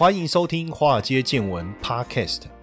欢迎收听《华尔街见闻》Podcast。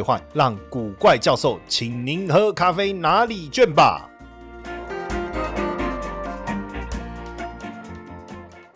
兑换，让古怪教授请您喝咖啡拿礼券吧。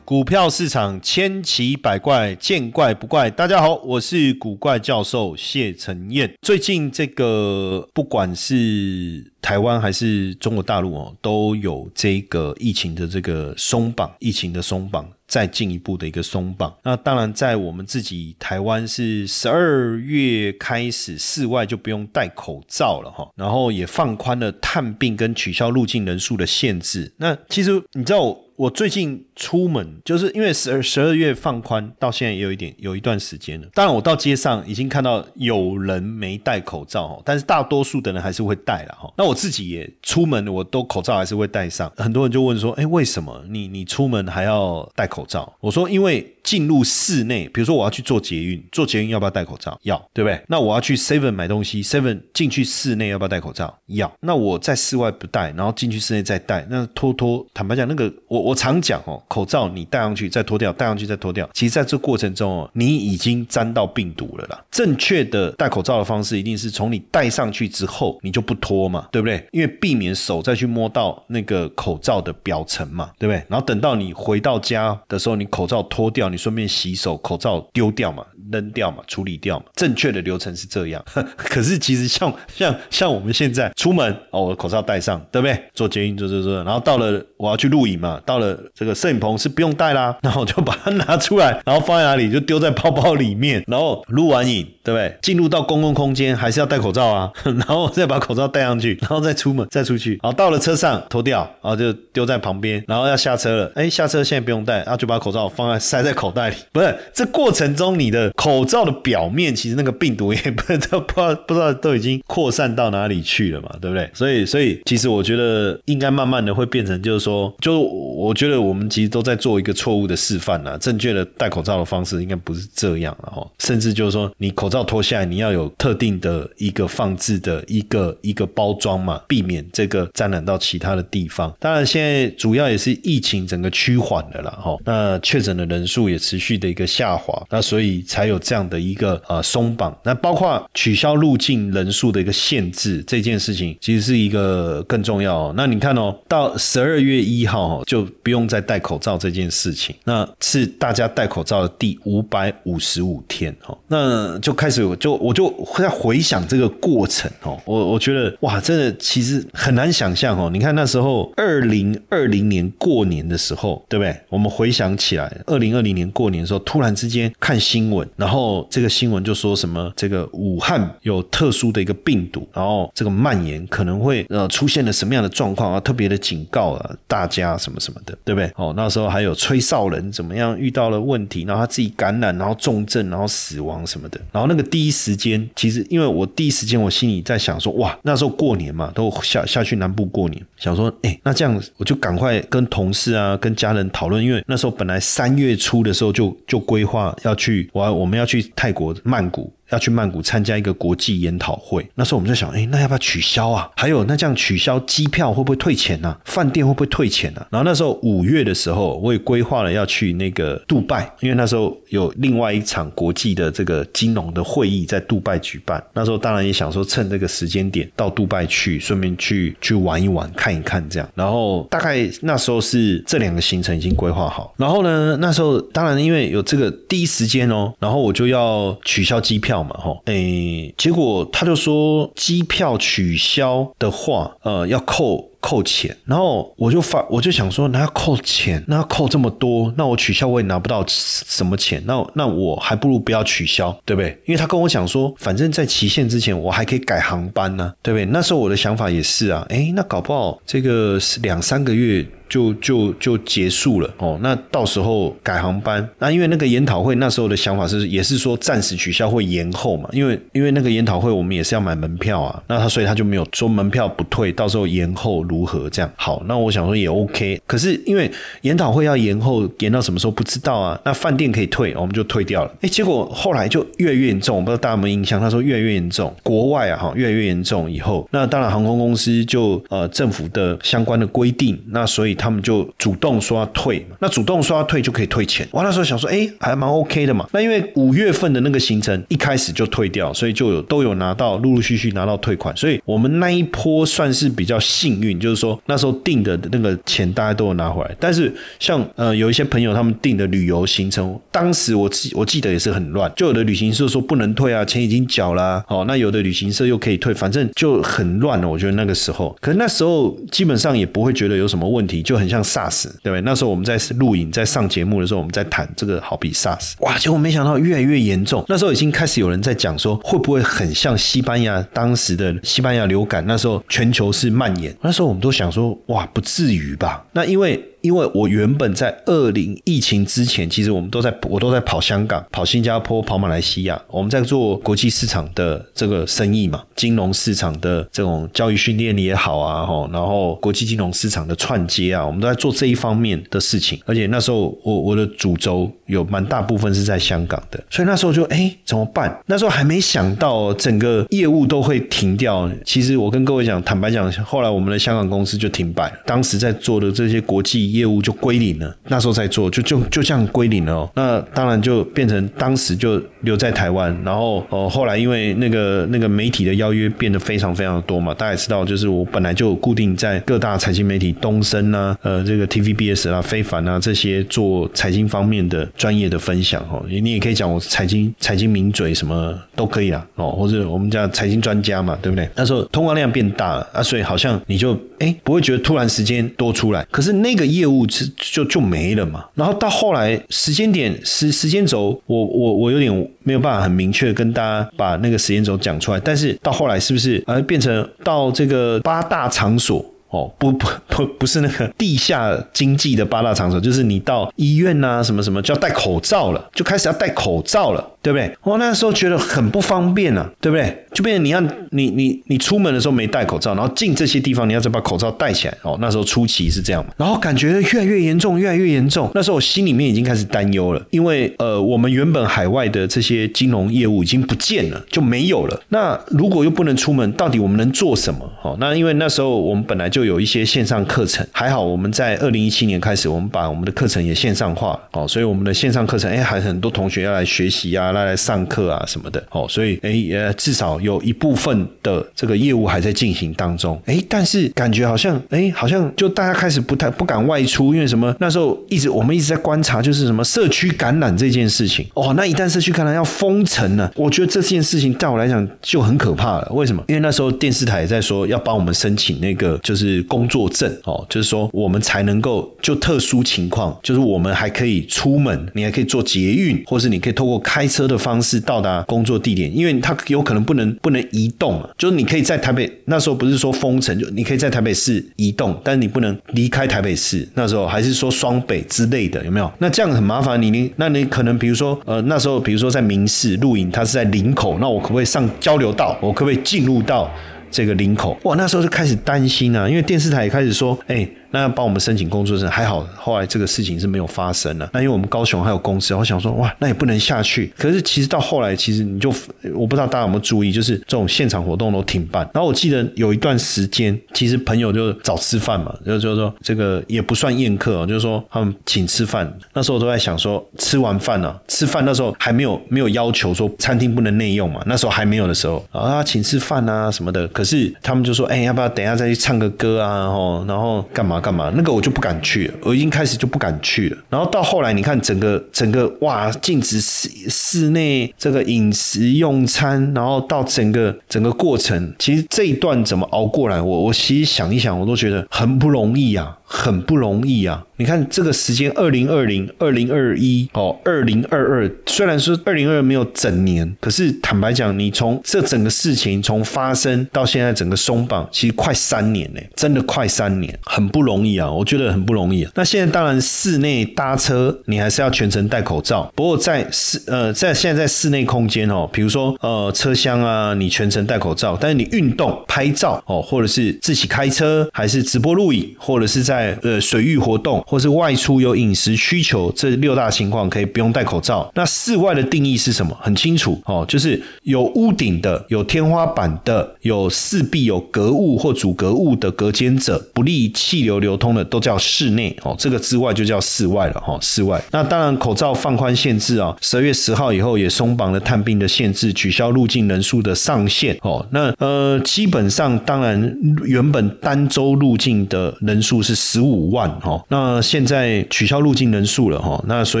股票市场千奇百怪，见怪不怪。大家好，我是古怪教授谢承彦。最近这个不管是台湾还是中国大陆哦，都有这个疫情的这个松绑，疫情的松绑。再进一步的一个松绑，那当然在我们自己台湾是十二月开始室外就不用戴口罩了哈，然后也放宽了探病跟取消入境人数的限制。那其实你知道。我最近出门，就是因为十二十二月放宽，到现在也有一点有一段时间了。当然，我到街上已经看到有人没戴口罩哈，但是大多数的人还是会戴了哈。那我自己也出门，我都口罩还是会戴上。很多人就问说：“哎，为什么你你出门还要戴口罩？”我说：“因为。”进入室内，比如说我要去做捷运，做捷运要不要戴口罩？要，对不对？那我要去 Seven 买东西，Seven 进去室内要不要戴口罩？要。那我在室外不戴，然后进去室内再戴，那拖拖，坦白讲，那个我我常讲哦，口罩你戴上去再脱掉，戴上去再脱掉，其实在这过程中哦，你已经沾到病毒了啦。正确的戴口罩的方式一定是从你戴上去之后你就不脱嘛，对不对？因为避免手再去摸到那个口罩的表层嘛，对不对？然后等到你回到家的时候，你口罩脱掉。你顺便洗手，口罩丢掉嘛，扔掉嘛，处理掉嘛。正确的流程是这样。可是其实像像像我们现在出门哦，我的口罩戴上，对不对？做捷运做做做，然后到了我要去录影嘛，到了这个摄影棚是不用戴啦，然后我就把它拿出来，然后放在哪里就丢在包包里面，然后录完影，对不对？进入到公共空间还是要戴口罩啊，然后再把口罩戴上去，然后再出门再出去，然后到了车上脱掉，然后就丢在旁边，然后要下车了，哎，下车现在不用戴，然后就把口罩放在塞在。口袋里不是这过程中，你的口罩的表面其实那个病毒也不知道不知道不知道都已经扩散到哪里去了嘛，对不对？所以所以其实我觉得应该慢慢的会变成就是说，就我觉得我们其实都在做一个错误的示范呐。正确的戴口罩的方式应该不是这样了哈，甚至就是说你口罩脱下来，你要有特定的一个放置的一个一个包装嘛，避免这个沾染到其他的地方。当然现在主要也是疫情整个趋缓了啦哈，那确诊的人数。也持续的一个下滑，那所以才有这样的一个呃松绑。那包括取消入境人数的一个限制这件事情，其实是一个更重要。哦那你看哦，到十二月一号哦就不用再戴口罩这件事情，那是大家戴口罩的第五百五十五天哦，那就开始就我就在回想这个过程哦，我我觉得哇，真的其实很难想象哦。你看那时候二零二零年过年的时候，对不对？我们回想起来，二零二零。年过年的时候，突然之间看新闻，然后这个新闻就说什么这个武汉有特殊的一个病毒，然后这个蔓延可能会呃出现了什么样的状况啊？特别的警告啊，大家什么什么的，对不对？哦，那时候还有吹哨人怎么样遇到了问题，然后他自己感染，然后重症，然后死亡什么的。然后那个第一时间，其实因为我第一时间我心里在想说，哇，那时候过年嘛，都下下去南部过年，想说，哎，那这样我就赶快跟同事啊，跟家人讨论，因为那时候本来三月初的。时候就就规划要去，我我我们要去泰国曼谷。要去曼谷参加一个国际研讨会，那时候我们在想，哎，那要不要取消啊？还有，那这样取消机票会不会退钱呢？饭店会不会退钱呢？然后那时候五月的时候，我也规划了要去那个杜拜，因为那时候有另外一场国际的这个金融的会议在杜拜举办。那时候当然也想说，趁这个时间点到杜拜去，顺便去去玩一玩，看一看这样。然后大概那时候是这两个行程已经规划好。然后呢，那时候当然因为有这个第一时间哦，然后我就要取消机票。嘛吼，诶，结果他就说机票取消的话，呃，要扣扣钱，然后我就发我就想说，那要扣钱，那要扣这么多，那我取消我也拿不到什么钱，那那我还不如不要取消，对不对？因为他跟我讲说，反正在期限之前我还可以改航班呢，对不对？那时候我的想法也是啊，哎，那搞不好这个两三个月。就就就结束了。哦，那到时候改航班，那因为那个研讨会那时候的想法是，也是说暂时取消会延后嘛，因为因为那个研讨会我们也是要买门票啊，那他所以他就没有说门票不退，到时候延后如何这样？好，那我想说也 OK，可是因为研讨会要延后延到什么时候不知道啊，那饭店可以退，我们就退掉了。哎，结果后来就越来越严重，我不知道大家有没有印象？他说越来越严重，国外啊哈越来越严重以后，那当然航空公司就呃政府的相关的规定，那所以他们就主动说要退嘛，那主动说要退就可以退钱。我那时候想说，哎，还蛮 OK 的嘛。那因为五月份的那个行程一开始就退掉，所以就有都有拿到，陆陆续续拿到退款。所以我们那一波算是比较幸运，就是说那时候订的那个钱大家都有拿回来。但是像呃有一些朋友他们订的旅游行程，当时我记我记得也是很乱，就有的旅行社说不能退啊，钱已经缴了。哦，那有的旅行社又可以退，反正就很乱了。我觉得那个时候，可是那时候基本上也不会觉得有什么问题，就很像。SARS 对不对？那时候我们在录影，在上节目的时候，我们在谈这个，好比 SARS，哇！结果没想到越来越严重。那时候已经开始有人在讲说，会不会很像西班牙当时的西班牙流感？那时候全球是蔓延。那时候我们都想说，哇，不至于吧？那因为。因为我原本在二零疫情之前，其实我们都在我都在跑香港、跑新加坡、跑马来西亚，我们在做国际市场的这个生意嘛，金融市场的这种教育训练也好啊，吼，然后国际金融市场的串接啊，我们都在做这一方面的事情。而且那时候我我的主轴有蛮大部分是在香港的，所以那时候就哎怎么办？那时候还没想到整个业务都会停掉。其实我跟各位讲，坦白讲，后来我们的香港公司就停摆了。当时在做的这些国际。业务就归零了，那时候在做，就就就这样归零了哦。那当然就变成当时就留在台湾，然后呃，后来因为那个那个媒体的邀约变得非常非常多嘛，大家也知道，就是我本来就固定在各大财经媒体，东森啊，呃，这个 TVBS 啊，非凡啊这些做财经方面的专业的分享哦。你也可以讲我财经财经名嘴什么都可以啊哦，或者我们叫财经专家嘛，对不对？那时候通话量变大了啊，所以好像你就哎不会觉得突然时间多出来，可是那个业务就就就没了嘛。然后到后来时间点时时间轴，我我我有点没有办法很明确跟大家把那个时间轴讲出来。但是到后来是不是呃变成到这个八大场所？哦，不不不，不是那个地下经济的八大场所，就是你到医院呐，什么什么就要戴口罩了，就开始要戴口罩了，对不对？我那时候觉得很不方便啊，对不对？就变成你要你你你出门的时候没戴口罩，然后进这些地方你要再把口罩戴起来。哦，那时候初期是这样，然后感觉越来越严重，越来越严重。那时候我心里面已经开始担忧了，因为呃，我们原本海外的这些金融业务已经不见了，就没有了。那如果又不能出门，到底我们能做什么？哦，那因为那时候我们本来就有一些线上课程，还好我们在二零一七年开始，我们把我们的课程也线上化哦，所以我们的线上课程，哎，还很多同学要来学习啊，来来上课啊什么的哦，所以哎，呃，至少有一部分的这个业务还在进行当中，哎，但是感觉好像，哎，好像就大家开始不太不敢外出，因为什么？那时候一直我们一直在观察，就是什么社区感染这件事情哦，那一旦社区感染要封城了，我觉得这件事情对我来讲就很可怕了。为什么？因为那时候电视台在说要帮我们申请那个就是。工作证哦，就是说我们才能够就特殊情况，就是我们还可以出门，你还可以做捷运，或是你可以透过开车车的方式到达工作地点，因为它有可能不能不能移动，就是你可以在台北那时候不是说封城，就你可以在台北市移动，但是你不能离开台北市。那时候还是说双北之类的，有没有？那这样很麻烦，你你那你可能比如说呃那时候比如说在民事录影，它是在林口，那我可不可以上交流道？我可不可以进入到？这个领口，哇，那时候就开始担心啊，因为电视台也开始说，哎。那帮我们申请工作证，还好，后来这个事情是没有发生了。那因为我们高雄还有公司，我想说，哇，那也不能下去。可是其实到后来，其实你就我不知道大家有没有注意，就是这种现场活动都停办。然后我记得有一段时间，其实朋友就找吃饭嘛，就就说这个也不算宴客，就是说他们请吃饭。那时候我都在想说，吃完饭了，吃饭那时候还没有没有要求说餐厅不能内用嘛，那时候还没有的时候啊，请吃饭啊什么的。可是他们就说，哎，要不要等一下再去唱个歌啊？然后然后干嘛？干嘛，那个我就不敢去了，我已经开始就不敢去了。然后到后来，你看整个整个哇，禁止室室内这个饮食用餐，然后到整个整个过程，其实这一段怎么熬过来，我我其实想一想，我都觉得很不容易啊。很不容易啊！你看这个时间，二零二零、二零二一哦，二零二二。虽然说二零二没有整年，可是坦白讲，你从这整个事情从发生到现在整个松绑，其实快三年呢，真的快三年，很不容易啊！我觉得很不容易。那现在当然室内搭车，你还是要全程戴口罩。不过在室呃，在现在在室内空间哦，比如说呃车厢啊，你全程戴口罩。但是你运动、拍照哦，或者是自己开车，还是直播录影，或者是在呃水域活动，或是外出有饮食需求，这六大情况可以不用戴口罩。那室外的定义是什么？很清楚哦，就是有屋顶的、有天花板的、有四壁有隔物或阻隔物的隔间者，不利气流流通的，都叫室内哦。这个之外就叫室外了哈。室外那当然口罩放宽限制啊，十二月十号以后也松绑了探病的限制，取消入境人数的上限哦。那呃，基本上当然原本单周入境的人数是。十五万哦，那现在取消入境人数了哈，那所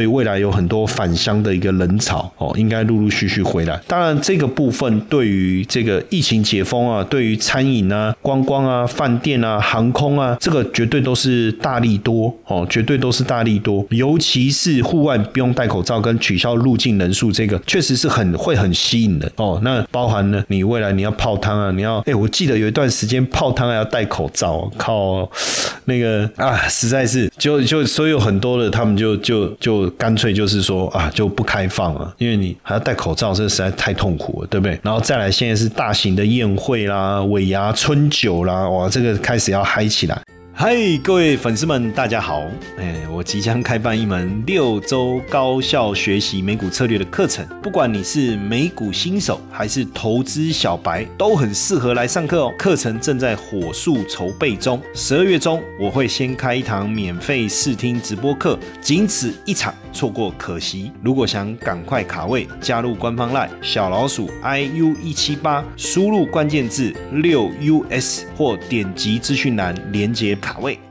以未来有很多返乡的一个人潮哦，应该陆陆续续回来。当然，这个部分对于这个疫情解封啊，对于餐饮啊、观光啊、饭店啊、航空啊，这个绝对都是大力多哦，绝对都是大力多。尤其是户外不用戴口罩跟取消入境人数，这个确实是很会很吸引的哦。那包含呢，你未来你要泡汤啊，你要哎，我记得有一段时间泡汤还要戴口罩，靠那个。啊，实在是就就就所以有很多的，他们就就就干脆就是说啊，就不开放了，因为你还要戴口罩，这实在太痛苦了，对不对？然后再来，现在是大型的宴会啦、尾牙、春酒啦，哇，这个开始要嗨起来。嗨，各位粉丝们，大家好！哎，我即将开办一门六周高效学习美股策略的课程，不管你是美股新手还是投资小白，都很适合来上课哦。课程正在火速筹备中，十二月中我会先开一堂免费试听直播课，仅此一场，错过可惜。如果想赶快卡位，加入官方 LINE 小老鼠 iu 一七八，输入关键字六 us 或点击资讯栏连接。卡位。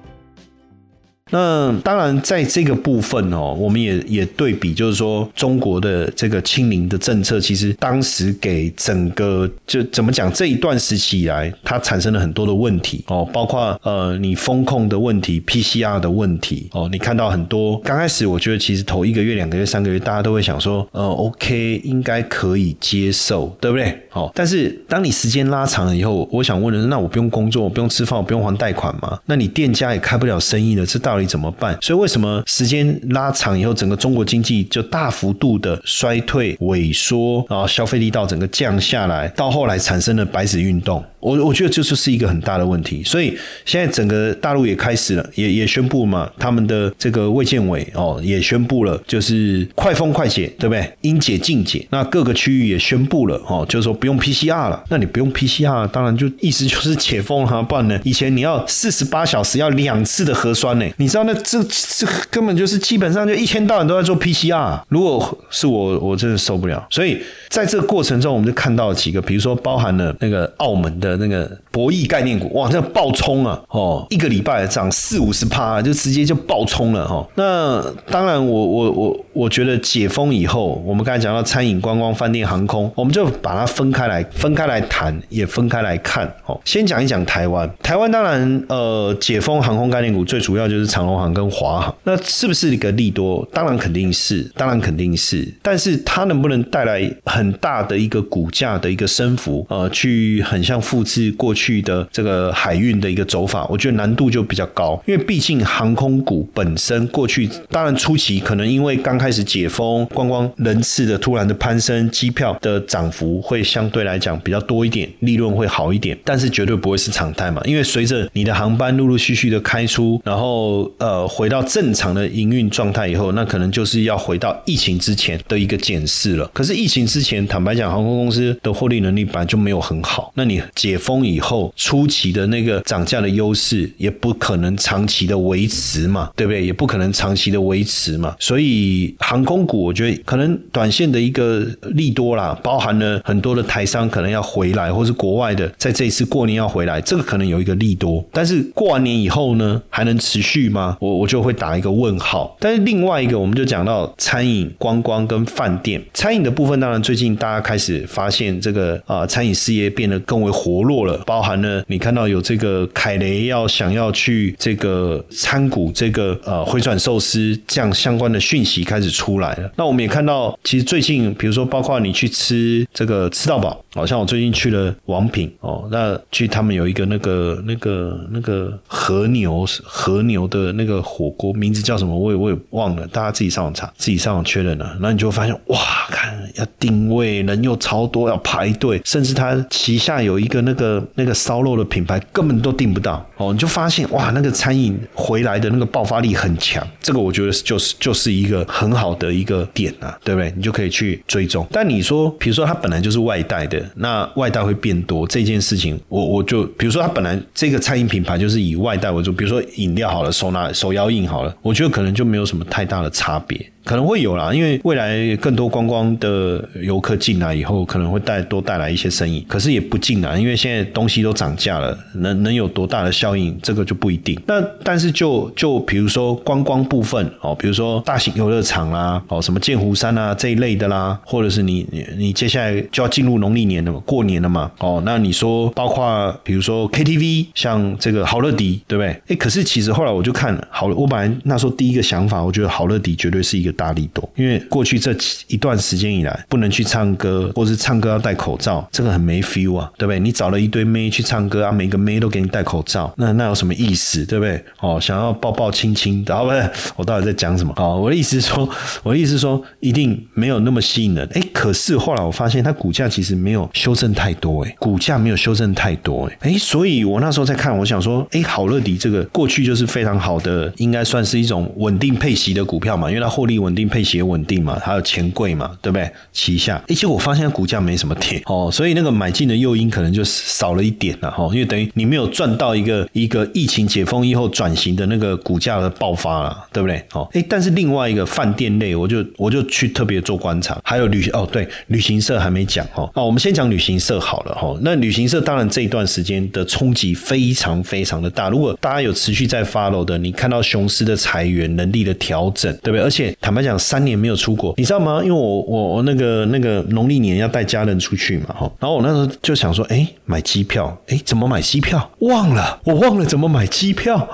那当然，在这个部分哦，我们也也对比，就是说中国的这个清零的政策，其实当时给整个就怎么讲这一段时期以来，它产生了很多的问题哦，包括呃你风控的问题、PCR 的问题哦，你看到很多刚开始，我觉得其实头一个月、两个月、三个月，大家都会想说，呃，OK，应该可以接受，对不对？好，但是当你时间拉长了以后，我想问的是，那我不用工作，我不用吃饭，我不用还贷款吗？那你店家也开不了生意了，这到怎么办？所以为什么时间拉长以后，整个中国经济就大幅度的衰退、萎缩，然后消费力道整个降下来，到后来产生了白纸运动。我我觉得这就是一个很大的问题。所以现在整个大陆也开始了，也也宣布嘛，他们的这个卫健委哦也宣布了，就是快封快解，对不对？应解尽解。那各个区域也宣布了哦，就是说不用 PCR 了。那你不用 PCR，当然就意思就是解封了，不然呢？以前你要四十八小时要两次的核酸呢，你你知道那？这这根本就是基本上就一天到晚都在做 PCR，如果是我，我真的受不了。所以在这个过程中，我们就看到几个，比如说包含了那个澳门的那个博弈概念股，哇，这爆冲啊！哦，一个礼拜涨四五十趴，就直接就爆冲了哈。那当然，我我我我觉得解封以后，我们刚才讲到餐饮、观光、饭店、航空，我们就把它分开来，分开来谈，也分开来看。哦，先讲一讲台湾。台湾当然，呃，解封航空概念股最主要就是长龙航。跟华航，那是不是一个利多？当然肯定是，当然肯定是。但是它能不能带来很大的一个股价的一个升幅？呃，去很像复制过去的这个海运的一个走法，我觉得难度就比较高。因为毕竟航空股本身过去，当然初期可能因为刚开始解封，观光人次的突然的攀升，机票的涨幅会相对来讲比较多一点，利润会好一点。但是绝对不会是常态嘛，因为随着你的航班陆陆续续的开出，然后呃回到正常的营运状态以后，那可能就是要回到疫情之前的一个检视了。可是疫情之前，坦白讲，航空公司的获利能力本来就没有很好。那你解封以后初期的那个涨价的优势，也不可能长期的维持嘛，对不对？也不可能长期的维持嘛。所以航空股，我觉得可能短线的一个利多啦，包含了很多的台商可能要回来，或是国外的在这一次过年要回来，这个可能有一个利多。但是过完年以后呢，还能持续吗？我我就会打一个问号。但是另外一个，我们就讲到餐饮、观光跟饭店。餐饮的部分，当然最近大家开始发现这个啊，餐饮事业变得更为活络了。包含了你看到有这个凯雷要想要去这个参股这个呃回转寿司这样相关的讯息开始出来了。那我们也看到，其实最近比如说包括你去吃这个吃到饱，好像我最近去了王品哦，那去他们有一个那个那个那个和牛和牛的那个火锅，名字叫什么？我也我也忘了，大家自己上网查，自己上网确认了。那你就会发现，哇，看要定位，人又超多，要排队，甚至他旗下有一个那个那个烧肉的品牌，根本都订不到哦。你就发现，哇，那个餐饮回来的那个爆发力很强，这个我觉得就是就是一个很好的一个点啊，对不对？你就可以去追踪。但你说，比如说它本来就是外带的，那外带会变多这件事情，我我就比如说它本来这个餐饮品牌就是以外带为主，比如说饮料好了，手拿手摇印好了，我觉得可能就没有什么太大的差别。可能会有啦，因为未来更多观光的游客进来以后，可能会带多带来一些生意。可是也不尽然，因为现在东西都涨价了，能能有多大的效应，这个就不一定。那但是就就比如说观光部分哦，比如说大型游乐场啦，哦什么剑湖山啊这一类的啦，或者是你你你接下来就要进入农历年了嘛，过年了嘛，哦那你说包括比如说 KTV，像这个好乐迪，对不对？哎，可是其实后来我就看了好，我本来那时候第一个想法，我觉得好乐迪绝对是一个。大力度，因为过去这一段时间以来，不能去唱歌，或是唱歌要戴口罩，这个很没 feel 啊，对不对？你找了一堆妹去唱歌啊，每个妹都给你戴口罩，那那有什么意思，对不对？哦，想要抱抱亲亲，然后不是，我到底在讲什么？哦，我的意思说，我的意思说，一定没有那么吸引人。哎，可是后来我发现，它股价其实没有修正太多，哎，股价没有修正太多，哎，哎，所以我那时候在看，我想说，哎，好乐迪这个过去就是非常好的，应该算是一种稳定配息的股票嘛，因为它获利稳。定配息也稳定嘛，还有钱柜嘛，对不对？旗下，而且我发现股价没什么跌哦，所以那个买进的诱因可能就少了一点了哈，因为等于你没有赚到一个一个疫情解封以后转型的那个股价的爆发了，对不对？哦，哎，但是另外一个饭店类，我就我就去特别做观察，还有旅哦，对，旅行社还没讲哦，那我们先讲旅行社好了哈。那旅行社当然这一段时间的冲击非常非常的大，如果大家有持续在 follow 的，你看到雄狮的裁员能力的调整，对不对？而且坦白。讲三年没有出国，你知道吗？因为我我我那个那个农历年要带家人出去嘛，哈。然后我那时候就想说，哎，买机票，哎，怎么买机票？忘了，我忘了怎么买机票。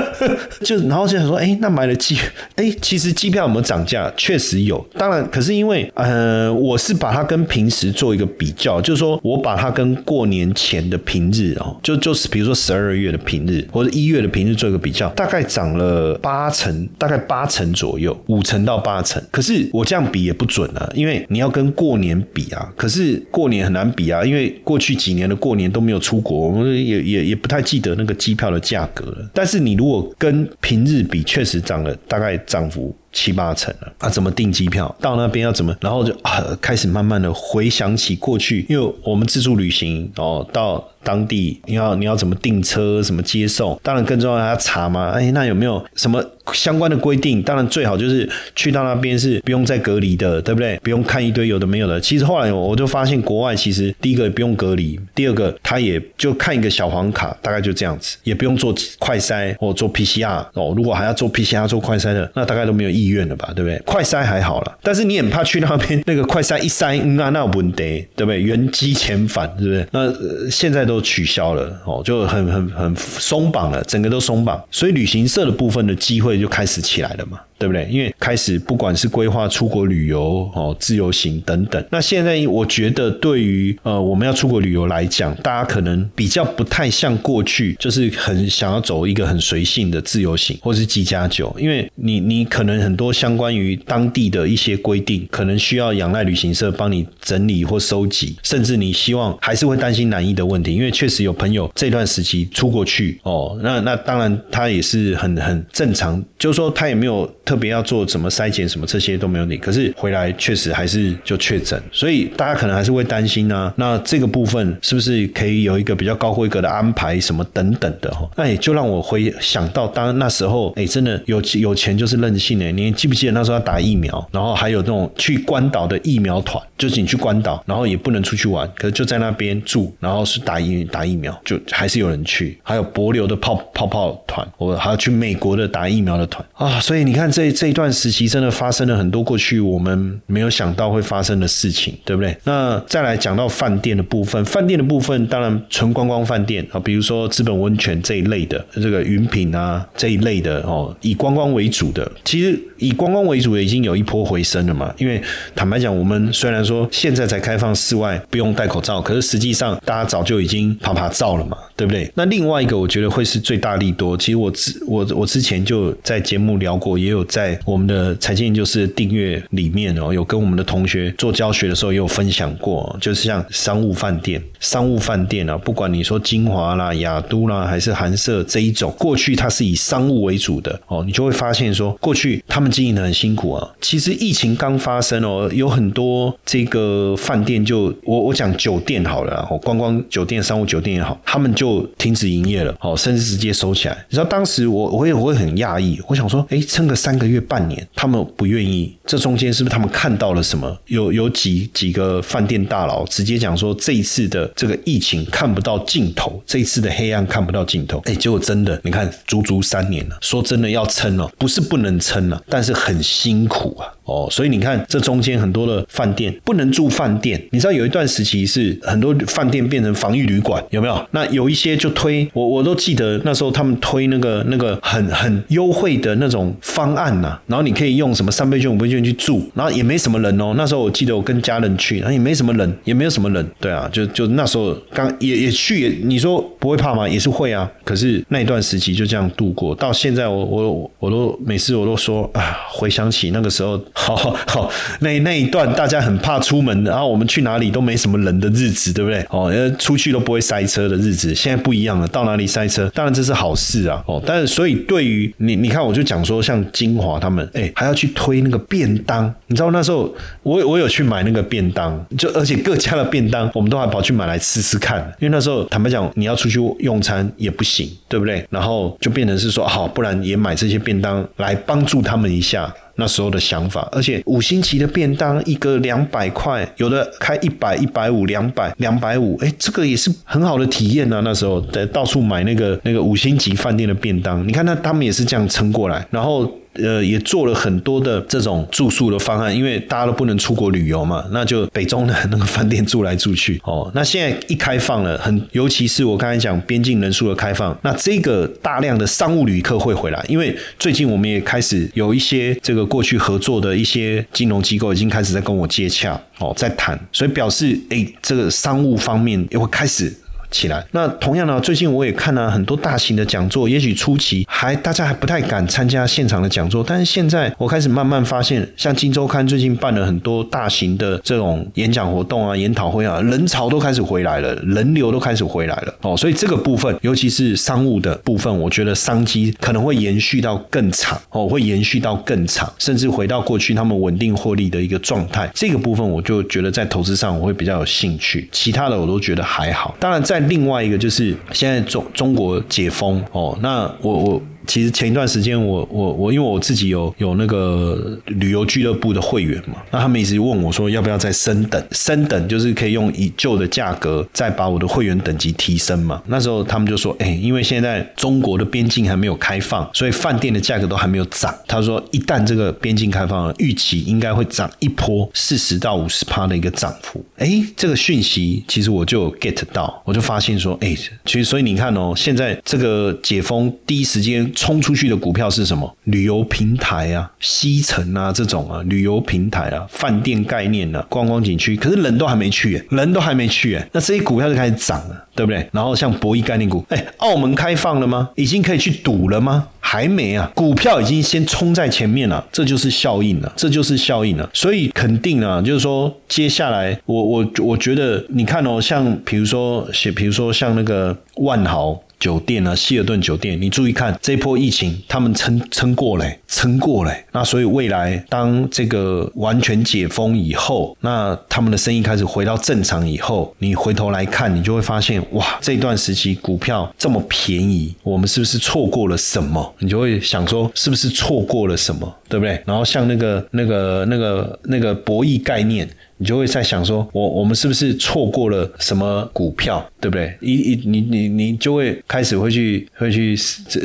就然后就想说，哎，那买了机，哎，其实机票有没有涨价？确实有。当然，可是因为呃，我是把它跟平时做一个比较，就是说我把它跟过年前的平日哦，就就是比如说十二月的平日或者一月的平日做一个比较，大概涨了八成，大概八成左右，五成到。到八成，可是我这样比也不准啊，因为你要跟过年比啊。可是过年很难比啊，因为过去几年的过年都没有出国，我们也也也不太记得那个机票的价格了。但是你如果跟平日比，确实涨了大概涨幅七八成了啊。怎么订机票到那边要怎么？然后就啊开始慢慢的回想起过去，因为我们自助旅行哦到。当地你要你要怎么订车，什么接送？当然更重要要查嘛。哎，那有没有什么相关的规定？当然最好就是去到那边是不用再隔离的，对不对？不用看一堆有的没有的。其实后来我就发现，国外其实第一个不用隔离，第二个他也就看一个小黄卡，大概就这样子，也不用做快筛或做 PCR 哦。如果还要做 PCR 做快筛的，那大概都没有意愿了吧，对不对？快筛还好了，但是你很怕去那边那个快筛一筛，那那问题，对不对？原机遣返，是不是？那现在。都取消了哦，就很很很松绑了，整个都松绑，所以旅行社的部分的机会就开始起来了嘛。对不对？因为开始不管是规划出国旅游哦，自由行等等。那现在我觉得对于呃我们要出国旅游来讲，大家可能比较不太像过去，就是很想要走一个很随性的自由行，或是几加酒，因为你你可能很多相关于当地的一些规定，可能需要仰赖旅行社帮你整理或收集，甚至你希望还是会担心难易的问题，因为确实有朋友这段时期出国去哦，那那当然他也是很很正常，就是说他也没有特别要做什么筛检什么这些都没有你，可是回来确实还是就确诊，所以大家可能还是会担心啊。那这个部分是不是可以有一个比较高规格的安排什么等等的哈？那也就让我回想到当那时候，哎，真的有有钱就是任性哎！你记不记得那时候要打疫苗，然后还有那种去关岛的疫苗团，就是你去关岛，然后也不能出去玩，可是就在那边住，然后是打疫打疫苗，就还是有人去。还有博流的泡泡泡团，我还要去美国的打疫苗的团啊！所以你看这这这一段时期真的发生了很多过去我们没有想到会发生的事情，对不对？那再来讲到饭店的部分，饭店的部分当然纯观光饭店啊，比如说资本温泉这一类的，这个云品啊这一类的哦，以观光为主的，其实以观光为主的已经有一波回升了嘛。因为坦白讲，我们虽然说现在才开放室外不用戴口罩，可是实际上大家早就已经啪啪照了嘛。对不对？那另外一个，我觉得会是最大利多。其实我之我我之前就在节目聊过，也有在我们的财经研究室订阅里面哦，有跟我们的同学做教学的时候，也有分享过，就是像商务饭店、商务饭店啊，不管你说金华啦、雅都啦，还是韩舍这一种，过去它是以商务为主的哦，你就会发现说，过去他们经营的很辛苦啊。其实疫情刚发生哦，有很多这个饭店就我我讲酒店好了，哦，观光酒店、商务酒店也好，他们就停止营业了，哦，甚至直接收起来。你知道当时我我会我会很讶异，我想说，哎，撑个三个月半年，他们不愿意，这中间是不是他们看到了什么？有有几几个饭店大佬直接讲说，这一次的这个疫情看不到尽头，这一次的黑暗看不到尽头。哎，结果真的，你看足足三年了，说真的要撑了，不是不能撑了，但是很辛苦啊。哦，所以你看，这中间很多的饭店不能住饭店。你知道有一段时期是很多饭店变成防疫旅馆，有没有？那有一些就推我，我都记得那时候他们推那个那个很很优惠的那种方案呐。然后你可以用什么三倍券、五倍券去住，然后也没什么人哦。那时候我记得我跟家人去，然后也没什么人，也没有什么人。对啊，就就那时候刚也也去，也你说不会怕吗？也是会啊。可是那一段时期就这样度过，到现在我我我都每次我都说啊，回想起那个时候。好好，那那一段大家很怕出门，然后我们去哪里都没什么人的日子，对不对？哦，因为出去都不会塞车的日子，现在不一样了，到哪里塞车？当然这是好事啊。哦，但是所以对于你，你看，我就讲说，像金华他们，哎，还要去推那个便当，你知道那时候我我有去买那个便当，就而且各家的便当，我们都还跑去买来吃吃看，因为那时候坦白讲，你要出去用餐也不行，对不对？然后就变成是说，好，不然也买这些便当来帮助他们一下。那时候的想法，而且五星级的便当一个两百块，有的开一百、一百五、两百、两百五，哎，这个也是很好的体验啊。那时候在到处买那个那个五星级饭店的便当，你看那他们也是这样撑过来，然后。呃，也做了很多的这种住宿的方案，因为大家都不能出国旅游嘛，那就北中的那个饭店住来住去哦。那现在一开放了，很尤其是我刚才讲边境人数的开放，那这个大量的商务旅客会回来，因为最近我们也开始有一些这个过去合作的一些金融机构已经开始在跟我接洽哦，在谈，所以表示哎，这个商务方面也会开始。起来。那同样呢，最近我也看了很多大型的讲座，也许初期还大家还不太敢参加现场的讲座，但是现在我开始慢慢发现，像金周刊最近办了很多大型的这种演讲活动啊、研讨会啊，人潮都开始回来了，人流都开始回来了哦。所以这个部分，尤其是商务的部分，我觉得商机可能会延续到更长哦，会延续到更长，甚至回到过去他们稳定获利的一个状态。这个部分我就觉得在投资上我会比较有兴趣，其他的我都觉得还好。当然在另外一个就是现在中中国解封哦，那我我。其实前一段时间，我我我，因为我自己有有那个旅游俱乐部的会员嘛，那他们一直问我说，要不要再升等？升等就是可以用以旧的价格再把我的会员等级提升嘛。那时候他们就说，哎，因为现在中国的边境还没有开放，所以饭店的价格都还没有涨。他说，一旦这个边境开放了，预期应该会涨一波四十到五十趴的一个涨幅。哎，这个讯息其实我就 get 到，我就发现说，哎，其实所以你看哦，现在这个解封第一时间。冲出去的股票是什么？旅游平台啊，西城啊这种啊，旅游平台啊，饭店概念啊，观光景区，可是人都还没去，人都还没去，那这些股票就开始涨了，对不对？然后像博弈概念股，哎，澳门开放了吗？已经可以去赌了吗？还没啊，股票已经先冲在前面了，这就是效应了，这就是效应了。所以肯定啊，就是说接下来，我我我觉得，你看哦，像比如说，写比如说像那个万豪。酒店啊，希尔顿酒店，你注意看这波疫情，他们撑撑过嘞，撑过嘞。那所以未来当这个完全解封以后，那他们的生意开始回到正常以后，你回头来看，你就会发现，哇，这段时期股票这么便宜，我们是不是错过了什么？你就会想说，是不是错过了什么，对不对？然后像那个那个那个那个博弈概念。你就会在想说，我我们是不是错过了什么股票，对不对？一一你你你就会开始会去会去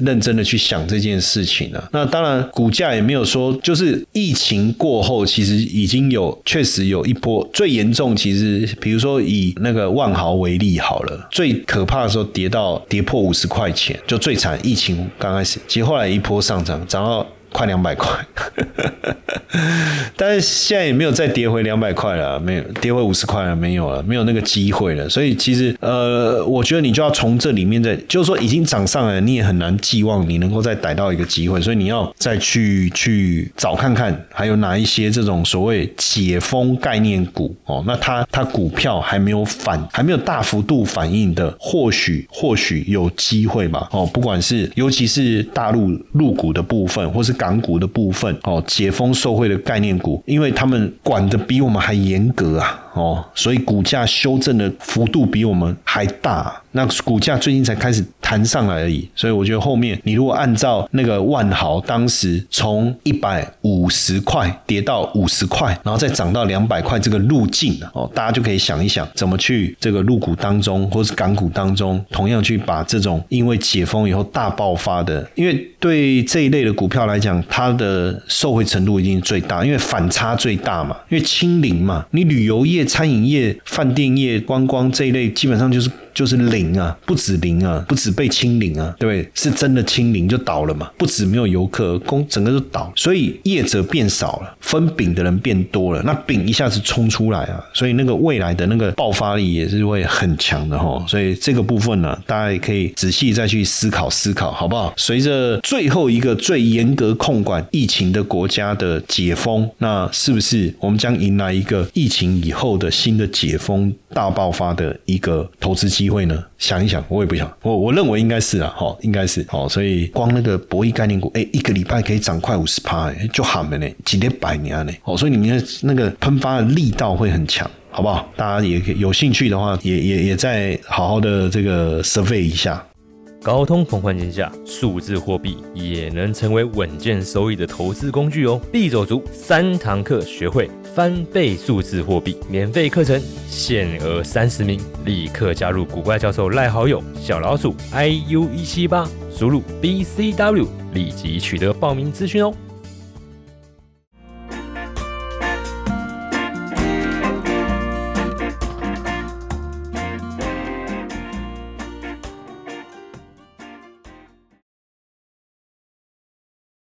认真的去想这件事情了。那当然，股价也没有说，就是疫情过后，其实已经有确实有一波最严重。其实，比如说以那个万豪为例好了，最可怕的时候跌到跌破五十块钱，就最惨。疫情刚开始，其实后来一波上涨，涨到。快两百块，但是现在也没有再跌回两百块了，没有跌回五十块了，没有了，没有那个机会了。所以其实呃，我觉得你就要从这里面再，就是说已经涨上来，你也很难寄望你能够再逮到一个机会。所以你要再去去找看看，还有哪一些这种所谓解封概念股哦，那它它股票还没有反，还没有大幅度反应的，或许或许有机会吧。哦，不管是尤其是大陆入股的部分，或是港。港股的部分哦，解封受惠的概念股，因为他们管的比我们还严格啊。哦，所以股价修正的幅度比我们还大，那股价最近才开始弹上来而已。所以我觉得后面你如果按照那个万豪当时从一百五十块跌到五十块，然后再涨到两百块这个路径哦，大家就可以想一想怎么去这个入股当中，或是港股当中，同样去把这种因为解封以后大爆发的，因为对这一类的股票来讲，它的受惠程度一定最大，因为反差最大嘛，因为清零嘛，你旅游业。餐饮业、饭店业、观光这一类，基本上就是。就是零啊，不止零啊，不止被清零啊，对不对？是真的清零就倒了嘛？不止没有游客，工整个都倒，所以业者变少了，分饼的人变多了，那饼一下子冲出来啊，所以那个未来的那个爆发力也是会很强的哈。所以这个部分呢，大家也可以仔细再去思考思考，好不好？随着最后一个最严格控管疫情的国家的解封，那是不是我们将迎来一个疫情以后的新的解封大爆发的一个投资机？机会呢？想一想，我也不想。我我认为应该是啊，哈，应该是好。所以光那个博弈概念股，哎，一个礼拜可以涨快五十趴，哎，就喊了呢，几年百年呢。哦，所以你们那个喷发的力道会很强，好不好？大家也有兴趣的话，也也也在好好的这个 survey 一下。高通膨环境下，数字货币也能成为稳健收益的投资工具哦！必走足三堂课，学会翻倍数字货币，免费课程限额三十名，立刻加入古怪教授赖好友小老鼠 iu 一七八，输入 bcw，立即取得报名资讯哦！